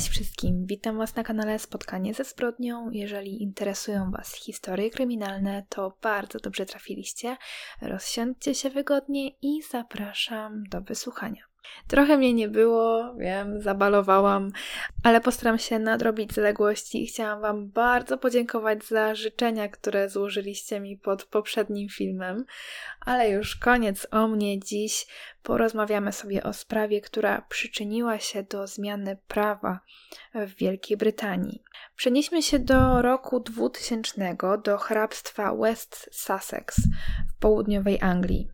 Cześć wszystkim, witam Was na kanale Spotkanie ze zbrodnią. Jeżeli interesują Was historie kryminalne, to bardzo dobrze trafiliście. Rozsiądźcie się wygodnie i zapraszam do wysłuchania. Trochę mnie nie było, wiem, zabalowałam, ale postaram się nadrobić zaległości i chciałam Wam bardzo podziękować za życzenia, które złożyliście mi pod poprzednim filmem. Ale już koniec o mnie. Dziś porozmawiamy sobie o sprawie, która przyczyniła się do zmiany prawa w Wielkiej Brytanii. Przenieśmy się do roku 2000, do hrabstwa West Sussex w południowej Anglii.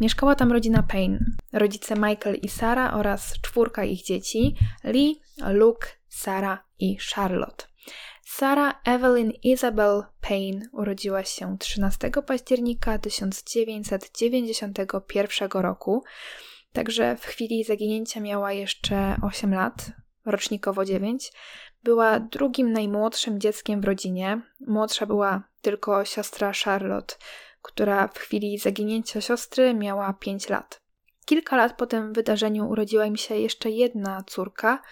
Mieszkała tam rodzina Payne, rodzice Michael i Sara oraz czwórka ich dzieci Lee, Luke, Sara i Charlotte. Sara Evelyn Isabel Payne urodziła się 13 października 1991 roku, także w chwili zaginięcia miała jeszcze 8 lat, rocznikowo 9. Była drugim najmłodszym dzieckiem w rodzinie. Młodsza była tylko siostra Charlotte, która w chwili zaginięcia siostry miała 5 lat. Kilka lat po tym wydarzeniu urodziła im się jeszcze jedna córka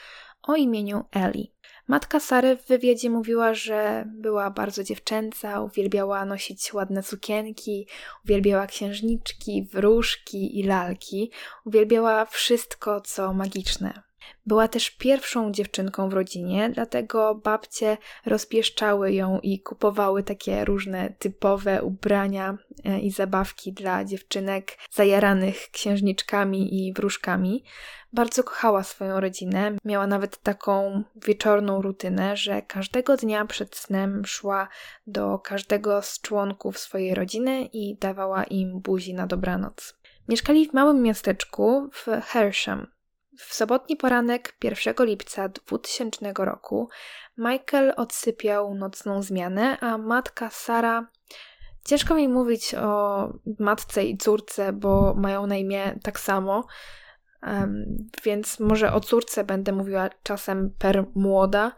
o imieniu Ellie. Matka Sary w wywiadzie mówiła, że była bardzo dziewczęca, uwielbiała nosić ładne sukienki, uwielbiała księżniczki, wróżki i lalki, uwielbiała wszystko, co magiczne. Była też pierwszą dziewczynką w rodzinie, dlatego babcie rozpieszczały ją i kupowały takie różne typowe ubrania e, i zabawki dla dziewczynek zajaranych księżniczkami i wróżkami. Bardzo kochała swoją rodzinę, miała nawet taką wieczorną rutynę, że każdego dnia przed snem szła do każdego z członków swojej rodziny i dawała im buzi na dobranoc. Mieszkali w małym miasteczku w Hersham, w sobotni poranek 1 lipca 2000 roku Michael odsypiał nocną zmianę, a matka Sara. Ciężko mi mówić o matce i córce, bo mają na imię tak samo, um, więc może o córce będę mówiła czasem per młoda.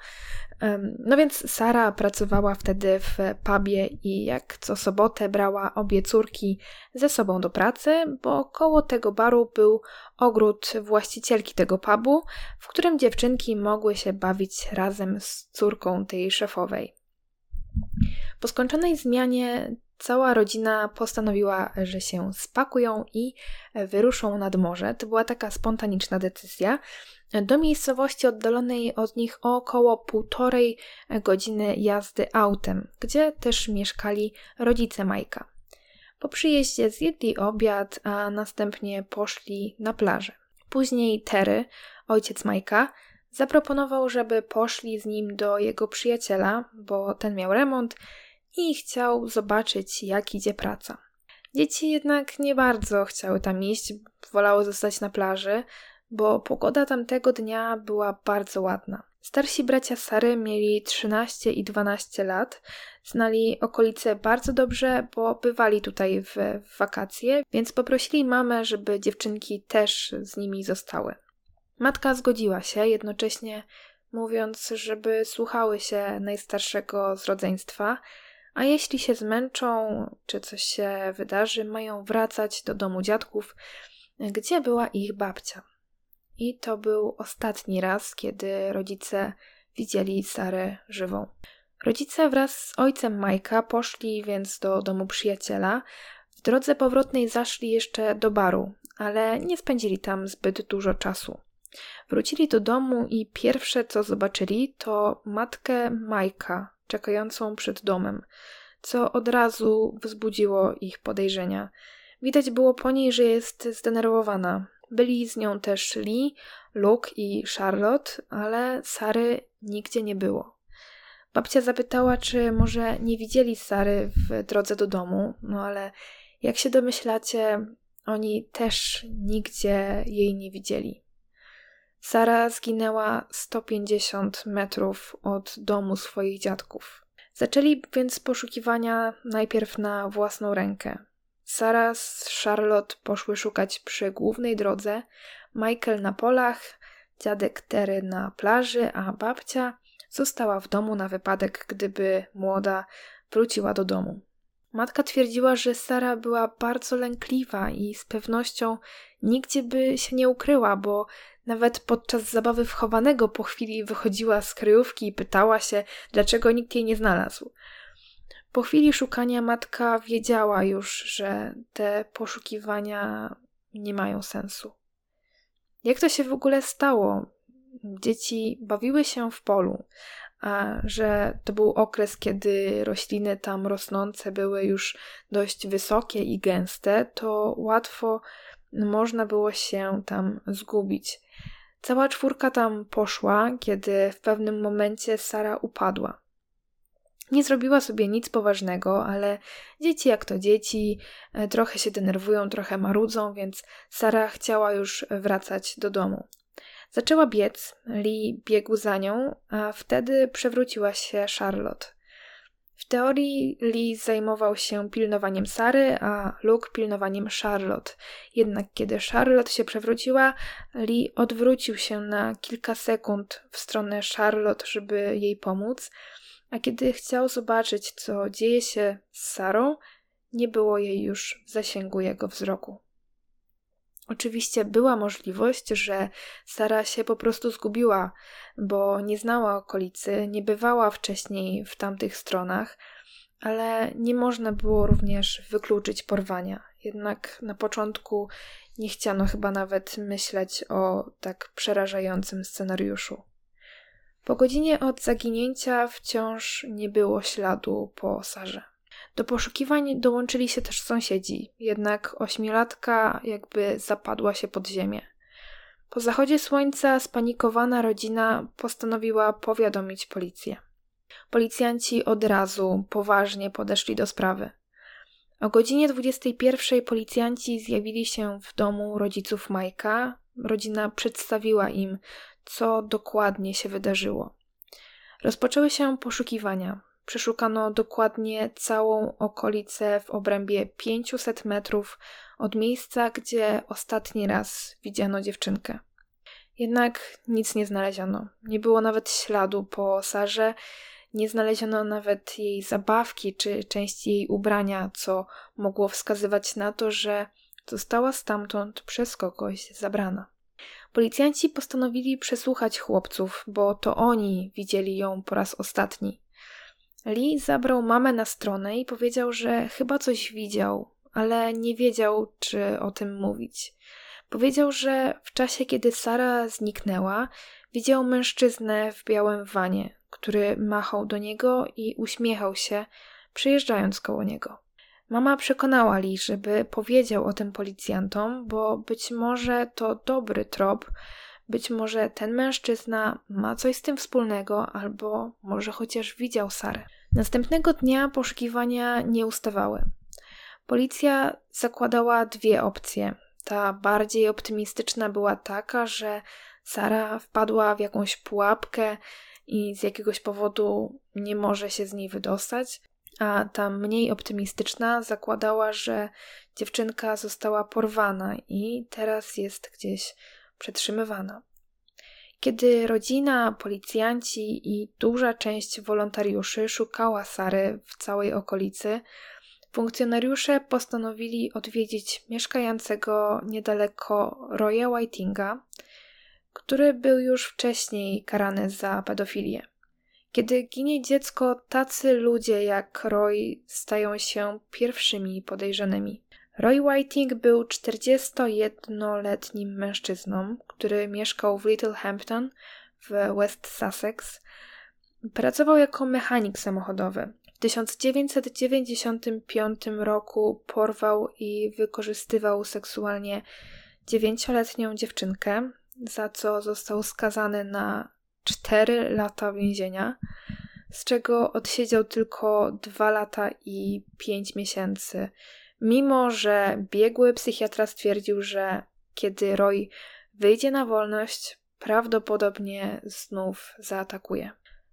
No więc Sara pracowała wtedy w pubie i jak co sobotę brała obie córki ze sobą do pracy, bo koło tego baru był ogród właścicielki tego pubu, w którym dziewczynki mogły się bawić razem z córką tej szefowej. Po skończonej zmianie cała rodzina postanowiła, że się spakują i wyruszą nad morze. To była taka spontaniczna decyzja, do miejscowości oddalonej od nich o około półtorej godziny jazdy autem, gdzie też mieszkali rodzice Majka. Po przyjeździe zjedli obiad, a następnie poszli na plażę. Później Terry, ojciec Majka, zaproponował, żeby poszli z nim do jego przyjaciela, bo ten miał remont i chciał zobaczyć, jak idzie praca. Dzieci jednak nie bardzo chciały tam iść, wolały zostać na plaży, bo pogoda tamtego dnia była bardzo ładna. Starsi bracia Sary mieli 13 i 12 lat, znali okolice bardzo dobrze, bo bywali tutaj w, wakacje, więc poprosili mamę, żeby dziewczynki też z nimi zostały. Matka zgodziła się, jednocześnie mówiąc, żeby słuchały się najstarszego z rodzeństwa, a jeśli się zmęczą czy coś się wydarzy, mają wracać do domu dziadków, gdzie była ich babcia. I to był ostatni raz, kiedy rodzice widzieli Sarę żywą. Rodzice wraz z ojcem Majka poszli więc do domu przyjaciela. W drodze powrotnej zaszli jeszcze do baru, ale nie spędzili tam zbyt dużo czasu. Wrócili do domu i pierwsze co zobaczyli to matkę Majka czekającą przed domem, co od razu wzbudziło ich podejrzenia. Widać było po niej, że jest zdenerwowana. Byli z nią też Lee, Luke i Charlotte, ale Sary nigdzie nie było. Babcia zapytała, czy może nie widzieli Sary w drodze do domu, no ale jak się domyślacie, oni też nigdzie jej nie widzieli. Sara zginęła 150 metrów od domu swoich dziadków. Zaczęli więc poszukiwania najpierw na własną rękę. Sara z Charlotte poszły szukać przy głównej drodze, Michael na polach, dziadek Tery na plaży, a babcia została w domu na wypadek, gdyby młoda wróciła do domu. Matka twierdziła, że Sara była bardzo lękliwa i z pewnością nigdzie by się nie ukryła, bo nawet podczas zabawy wchowanego po chwili wychodziła z kryjówki i pytała się, dlaczego nikt jej nie znalazł. Po chwili szukania matka wiedziała już, że te poszukiwania nie mają sensu. Jak to się w ogóle stało? Dzieci bawiły się w polu, że to był okres, kiedy rośliny tam rosnące były już dość wysokie i gęste, to łatwo można było się tam zgubić. Cała czwórka tam poszła, kiedy w pewnym momencie Sara upadła. Nie zrobiła sobie nic poważnego, ale dzieci jak to dzieci, e, trochę się denerwują, trochę marudzą, więc Sara chciała już wracać do domu. Zaczęła biec, Lee biegł za nią, a wtedy przewróciła się Charlotte. W teorii Lee zajmował się pilnowaniem Sary, a Luke pilnowaniem Charlotte. Jednak kiedy Charlotte się przewróciła, Lee odwrócił się na kilka sekund w stronę Charlotte, żeby jej pomóc, a kiedy chciał zobaczyć, co dzieje się z Sarą, nie było jej już w zasięgu jego wzroku. Oczywiście była możliwość, że Sara się po prostu zgubiła, bo nie znała okolicy, nie bywała wcześniej w tamtych stronach, ale nie można było również wykluczyć porwania. Jednak na początku nie chciano chyba nawet myśleć o tak przerażającym scenariuszu. Po godzinie od zaginięcia wciąż nie było śladu po Sarze. Do poszukiwań dołączyli się też sąsiedzi, jednak ośmiolatka jakby zapadła się pod ziemię. Po zachodzie słońca spanikowana rodzina postanowiła powiadomić policję. Policjanci od razu poważnie podeszli do sprawy. O godzinie 21 policjanci zjawili się w domu rodziców Majka. Rodzina przedstawiła im, co dokładnie się wydarzyło. Rozpoczęły się poszukiwania. Przeszukano dokładnie całą okolicę w obrębie 500 metrów od miejsca, gdzie ostatni raz widziano dziewczynkę. Jednak nic nie znaleziono. Nie było nawet śladu po Sarze, nie znaleziono nawet jej zabawki czy części jej ubrania, co mogło wskazywać na to, że została stamtąd przez kogoś zabrana. Policjanci postanowili przesłuchać chłopców, bo to oni widzieli ją po raz ostatni. Lee zabrał mamę na stronę i powiedział, że chyba coś widział, ale nie wiedział, czy o tym mówić. Powiedział, że w czasie, kiedy Sara zniknęła, widział mężczyznę w białym wanie, który machał do niego i uśmiechał się, przejeżdżając koło niego. Mama przekonała Lee, żeby powiedział o tym policjantom, bo być może to dobry trop, być może ten mężczyzna ma coś z tym wspólnego, albo może chociaż widział Sarę. Następnego dnia poszukiwania nie ustawały. Policja zakładała dwie opcje. Ta bardziej optymistyczna była taka, że Sara wpadła w jakąś pułapkę i z jakiegoś powodu nie może się z niej wydostać, a ta mniej optymistyczna zakładała, że dziewczynka została porwana i teraz jest gdzieś przetrzymywana. Kiedy rodzina, policjanci i duża część wolontariuszy szukała Sary w całej okolicy, funkcjonariusze postanowili odwiedzić mieszkającego niedaleko Roya Whitinga, który był już wcześniej karany za pedofilię. Kiedy ginie dziecko, tacy ludzie jak Roy stają się pierwszymi podejrzanymi. Roy Whiting był 41-letnim mężczyzną, który mieszkał w Littlehampton w West Sussex. Pracował jako mechanik samochodowy. W 1995 roku porwał i wykorzystywał seksualnie dziewięcioletnią dziewczynkę, za co został skazany na 4 lata więzienia, z czego odsiedział tylko 2 lata i 5 miesięcy mimo że biegły psychiatra stwierdził, że kiedy Roy wyjdzie na wolność, prawdopodobnie znów zaatakuje.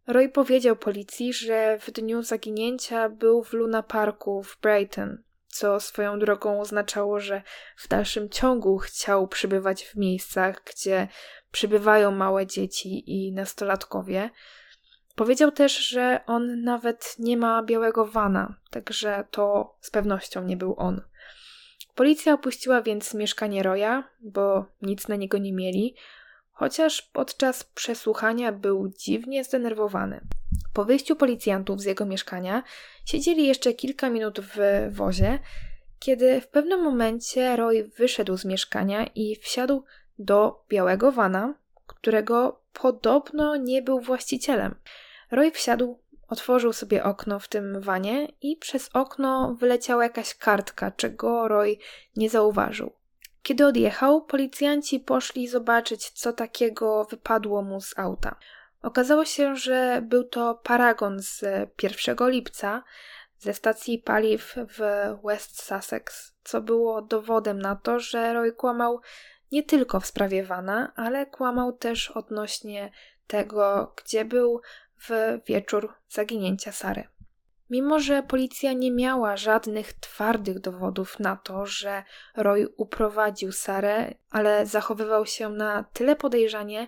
Roy powiedział policji, że w dniu zaginięcia był w Luna Parku w Brighton, co swoją drogą oznaczało, że w dalszym ciągu chciał przybywać w miejscach, gdzie przybywają małe dzieci i nastolatkowie. Powiedział też, że on nawet nie ma białego wana, także to z pewnością nie był on. Policja opuściła więc mieszkanie Roya, bo nic na niego nie mieli, chociaż podczas przesłuchania był dziwnie zdenerwowany. Po wyjściu policjantów z jego mieszkania siedzieli jeszcze kilka minut w wozie, kiedy w pewnym momencie Roy wyszedł z mieszkania i wsiadł do białego wana, którego podobno nie był właścicielem. Roy wsiadł, otworzył sobie okno w tym wanie i przez okno wyleciała jakaś kartka, czego Roy nie zauważył. Kiedy odjechał, policjanci poszli zobaczyć, co takiego wypadło mu z auta. Okazało się, że był to paragon z 1 lipca ze stacji paliw w West Sussex, co było dowodem na to, że Roy kłamał nie tylko w sprawie Vana, ale kłamał też odnośnie tego, gdzie był w wieczór zaginięcia Sary. Mimo, że policja nie miała żadnych twardych dowodów na to, że Roy uprowadził Sarę, ale zachowywał się na tyle podejrzanie,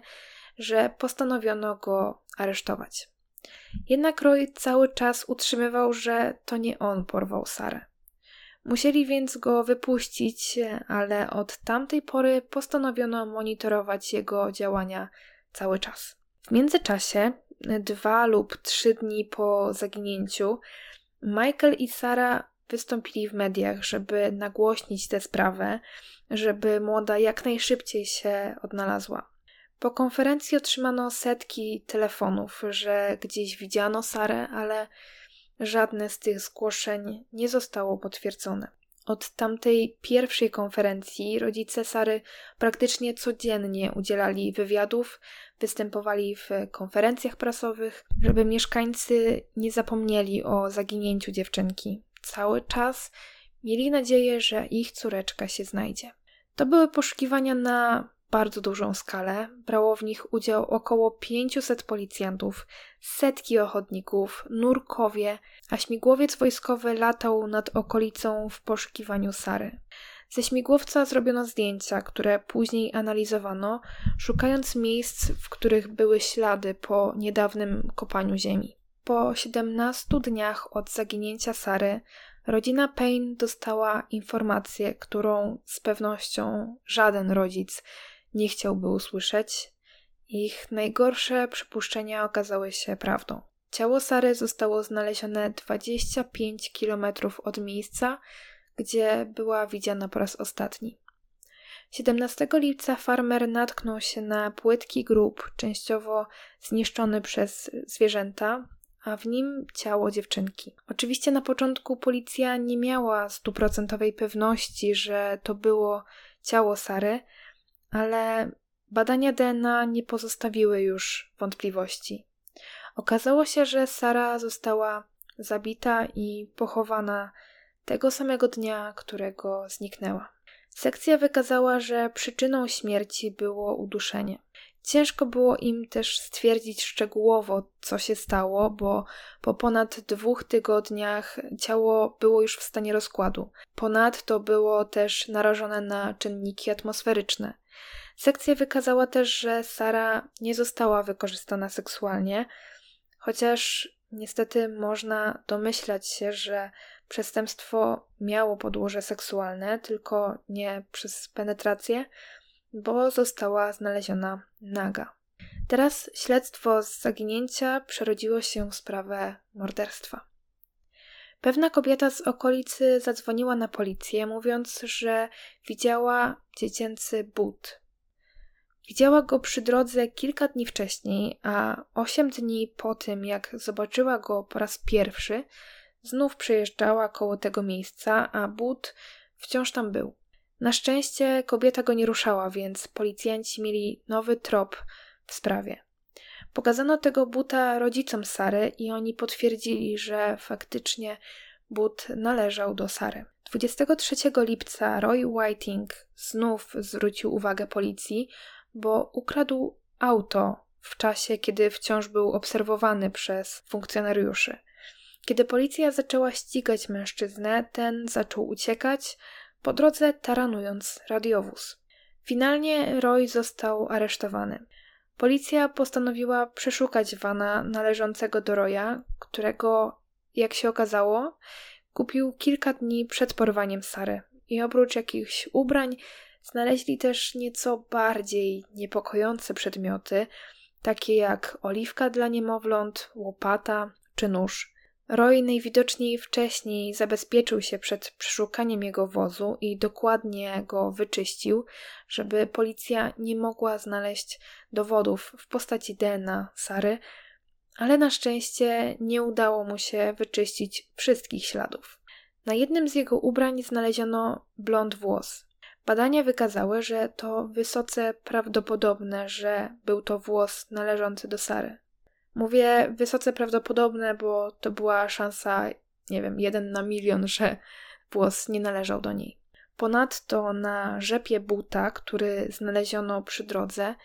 że postanowiono go aresztować. Jednak Roy cały czas utrzymywał, że to nie on porwał Sarę. Musieli więc go wypuścić, ale od tamtej pory postanowiono monitorować jego działania cały czas. W międzyczasie, dwa lub trzy dni po zaginięciu, Michael i Sara wystąpili w mediach, żeby nagłośnić tę sprawę, żeby młoda jak najszybciej się odnalazła. Po konferencji otrzymano setki telefonów, że gdzieś widziano Sarę, ale żadne z tych zgłoszeń nie zostało potwierdzone. Od tamtej pierwszej konferencji rodzice Sary praktycznie codziennie udzielali wywiadów, występowali w konferencjach prasowych, żeby mieszkańcy nie zapomnieli o zaginięciu dziewczynki. Cały czas mieli nadzieję, że ich córeczka się znajdzie. To były poszukiwania na bardzo dużą skalę. Brało w nich udział około 500 policjantów, setki ochotników, nurkowie, a śmigłowiec wojskowy latał nad okolicą w poszukiwaniu Sary. Ze śmigłowca zrobiono zdjęcia, które później analizowano, szukając miejsc, w których były ślady po niedawnym kopaniu ziemi. Po 17 dniach od zaginięcia Sary, rodzina Payne dostała informację, którą z pewnością żaden rodzic nie chciałby usłyszeć. Ich najgorsze przypuszczenia okazały się prawdą. Ciało Sary zostało znalezione 25 km od miejsca, gdzie była widziana po raz ostatni. 17 lipca farmer natknął się na płytki grób, częściowo zniszczony przez zwierzęta, a w nim ciało dziewczynki. Oczywiście na początku policja nie miała stuprocentowej pewności, że to było ciało Sary, ale badania DNA nie pozostawiły już wątpliwości. Okazało się, że Sara została zabita i pochowana tego samego dnia, którego zniknęła. Sekcja wykazała, że przyczyną śmierci było uduszenie. Ciężko było im też stwierdzić szczegółowo, co się stało, bo po ponad dwóch tygodniach ciało było już w stanie rozkładu. Ponadto było też narażone na czynniki atmosferyczne. Sekcja wykazała też, że Sara nie została wykorzystana seksualnie, chociaż niestety można domyślać się, że przestępstwo miało podłoże seksualne, tylko nie przez penetrację, bo została znaleziona naga. Teraz śledztwo z zaginięcia przerodziło się w sprawę morderstwa. Pewna kobieta z okolicy zadzwoniła na policję, mówiąc, że widziała dziecięcy but. Widziała go przy drodze kilka dni wcześniej, a osiem dni po tym, jak zobaczyła go po raz pierwszy, znów przejeżdżała koło tego miejsca, a but wciąż tam był. Na szczęście kobieta go nie ruszała, więc policjanci mieli nowy trop w sprawie. Pokazano tego buta rodzicom Sary i oni potwierdzili, że faktycznie but należał do Sary. 23 lipca Roy Whiting znów zwrócił uwagę policji, bo ukradł auto w czasie, kiedy wciąż był obserwowany przez funkcjonariuszy. Kiedy policja zaczęła ścigać mężczyznę, ten zaczął uciekać, po drodze taranując radiowóz. Finalnie Roy został aresztowany. Policja postanowiła przeszukać Vana należącego do Roya, którego, jak się okazało, kupił kilka dni przed porwaniem Sary. I oprócz jakichś ubrań znaleźli też nieco bardziej niepokojące przedmioty, takie jak oliwka dla niemowląt, łopata czy nóż. Roy najwidoczniej wcześniej zabezpieczył się przed przeszukaniem jego wozu i dokładnie go wyczyścił, żeby policja nie mogła znaleźć dowodów w postaci DNA Sary, ale na szczęście nie udało mu się wyczyścić wszystkich śladów. Na jednym z jego ubrań znaleziono blond włos. Badania wykazały, że to wysoce prawdopodobne, że był to włos należący do Sary. Mówię wysoce prawdopodobne, bo to była szansa, nie wiem, jeden na milion, że włos nie należał do niej. Ponadto na rzepie buta, który znaleziono przy drodze,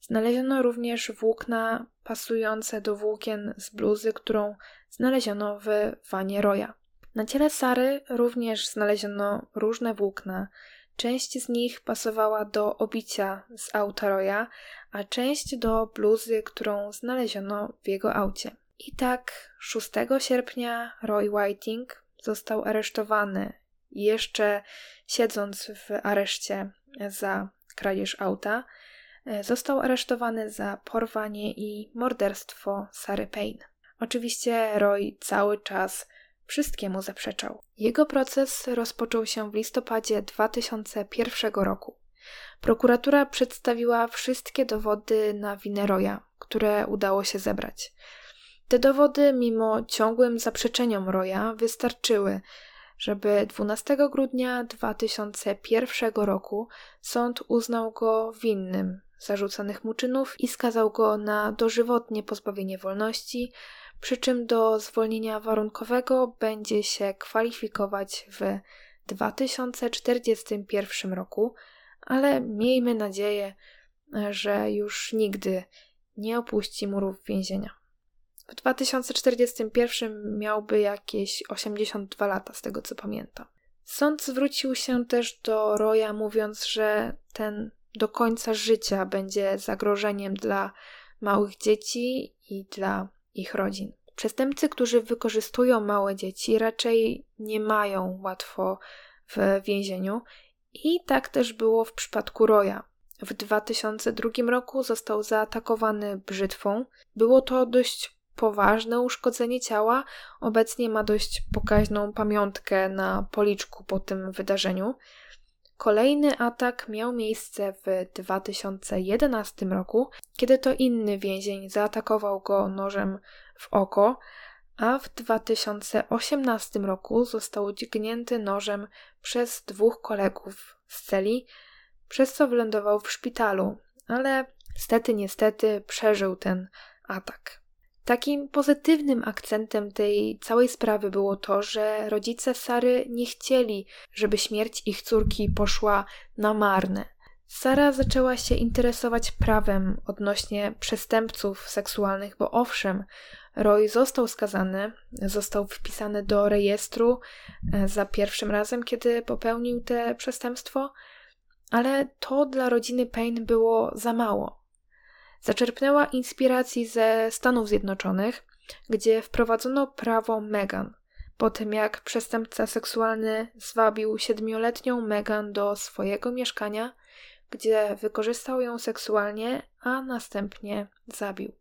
znaleziono również włókna pasujące do włókien z bluzy, którą znaleziono w wanie Roya. Na ciele Sary również znaleziono różne włókna. Część z nich pasowała do obicia z auta Roya, a część do bluzy, którą znaleziono w jego aucie. I tak 6 sierpnia Roy Whiting został aresztowany, jeszcze siedząc w areszcie za kradzież auta, został aresztowany za porwanie i morderstwo Sary Payne. Oczywiście Roy cały czas wszystkiemu zaprzeczał. Jego proces rozpoczął się w listopadzie 2001 roku. Prokuratura przedstawiła wszystkie dowody na winę Roya, które udało się zebrać. Te dowody, mimo ciągłym zaprzeczeniom Roya, wystarczyły, żeby 12 grudnia 2001 roku sąd uznał go winnym zarzucanych mu czynów i skazał go na dożywotnie pozbawienie wolności, przy czym do zwolnienia warunkowego będzie się kwalifikować w 2041 roku, ale miejmy nadzieję, że już nigdy nie opuści murów więzienia. W 2041 miałby jakieś 82 lata, z tego co pamiętam. Sąd zwrócił się też do Roya, mówiąc, że ten do końca życia będzie zagrożeniem dla małych dzieci i dla ich rodzin. Przestępcy, którzy wykorzystują małe dzieci, raczej nie mają łatwo w więzieniu i tak też było w przypadku Roya. W 2002 roku został zaatakowany brzytwą. Było to dość poważne uszkodzenie ciała. Obecnie ma dość pokaźną pamiątkę na policzku po tym wydarzeniu. Kolejny atak miał miejsce w 2011 roku, kiedy to inny więzień zaatakował go nożem w oko, a w 2018 roku został dźgnięty nożem przez dwóch kolegów z celi, przez co wylądował w szpitalu, ale stety, niestety przeżył ten atak. Takim pozytywnym akcentem tej całej sprawy było to, że rodzice Sary nie chcieli, żeby śmierć ich córki poszła na marne. Sara zaczęła się interesować prawem odnośnie przestępców seksualnych, bo owszem, Roy został skazany, został wpisany do rejestru e, za pierwszym razem, kiedy popełnił te przestępstwo, ale to dla rodziny Payne było za mało. Zaczerpnęła inspiracji ze Stanów Zjednoczonych, gdzie wprowadzono prawo Megan, po tym jak przestępca seksualny zwabił siedmioletnią Megan do swojego mieszkania, gdzie wykorzystał ją seksualnie, a następnie zabił.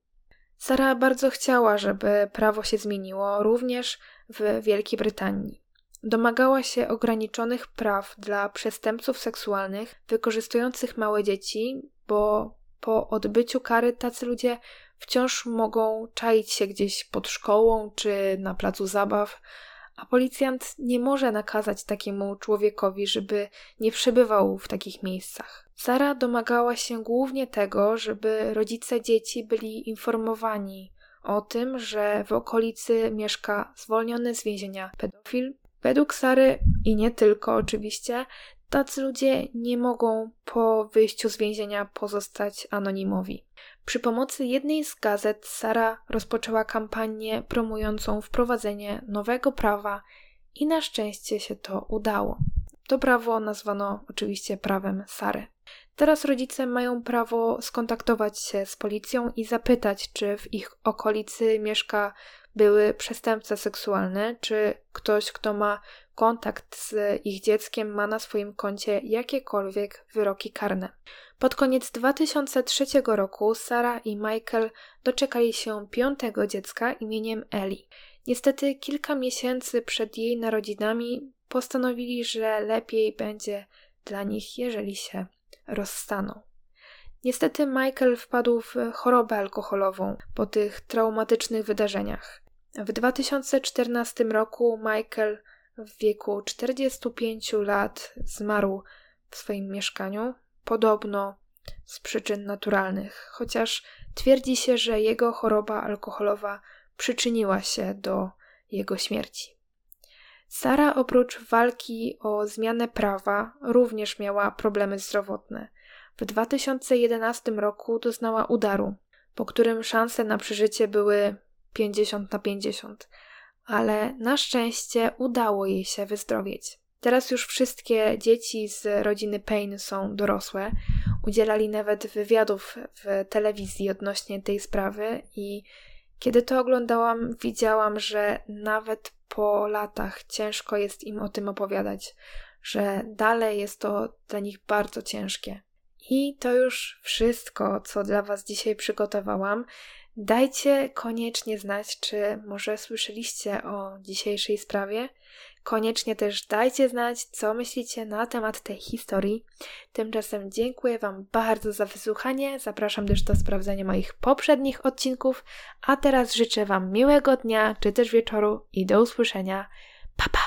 Sara bardzo chciała, żeby prawo się zmieniło również w Wielkiej Brytanii. Domagała się ograniczonych praw dla przestępców seksualnych wykorzystujących małe dzieci, bo po odbyciu kary tacy ludzie wciąż mogą czaić się gdzieś pod szkołą czy na placu zabaw, a policjant nie może nakazać takiemu człowiekowi, żeby nie przebywał w takich miejscach. Sara domagała się głównie tego, żeby rodzice dzieci byli informowani o tym, że w okolicy mieszka zwolniony z więzienia pedofil. Według Sary i nie tylko oczywiście, tacy ludzie nie mogą po wyjściu z więzienia pozostać anonimowi. Przy pomocy jednej z gazet Sara rozpoczęła kampanię promującą wprowadzenie nowego prawa i na szczęście się to udało. To prawo nazwano oczywiście prawem Sary. Teraz rodzice mają prawo skontaktować się z policją i zapytać, czy w ich okolicy mieszka były przestępca seksualny, czy ktoś, kto ma kontakt z ich dzieckiem, ma na swoim koncie jakiekolwiek wyroki karne. Pod koniec 2003 roku Sara i Michael doczekali się piątego dziecka imieniem Ellie. Niestety kilka miesięcy przed jej narodzinami postanowili, że lepiej będzie dla nich, jeżeli się rozstaną. Niestety Michael wpadł w chorobę alkoholową po tych traumatycznych wydarzeniach. W 2014 roku Michael w wieku 45 lat zmarł w swoim mieszkaniu, podobno z przyczyn naturalnych, chociaż twierdzi się, że jego choroba alkoholowa przyczyniła się do jego śmierci. Sara oprócz walki o zmianę prawa również miała problemy zdrowotne. W 2011 roku doznała udaru, po którym szanse na przeżycie były 50 na 50, ale na szczęście udało jej się wyzdrowieć. Teraz już wszystkie dzieci z rodziny Payne są dorosłe. Udzielali nawet wywiadów w telewizji odnośnie tej sprawy i kiedy to oglądałam, widziałam, że nawet po latach ciężko jest im o tym opowiadać, że dalej jest to dla nich bardzo ciężkie. I to już wszystko, co dla Was dzisiaj przygotowałam. Dajcie koniecznie znać, czy może słyszeliście o dzisiejszej sprawie. Koniecznie też dajcie znać, co myślicie na temat tej historii. Tymczasem dziękuję Wam bardzo za wysłuchanie. Zapraszam też do sprawdzenia moich poprzednich odcinków. A teraz życzę Wam miłego dnia czy też wieczoru i do usłyszenia. Pa pa!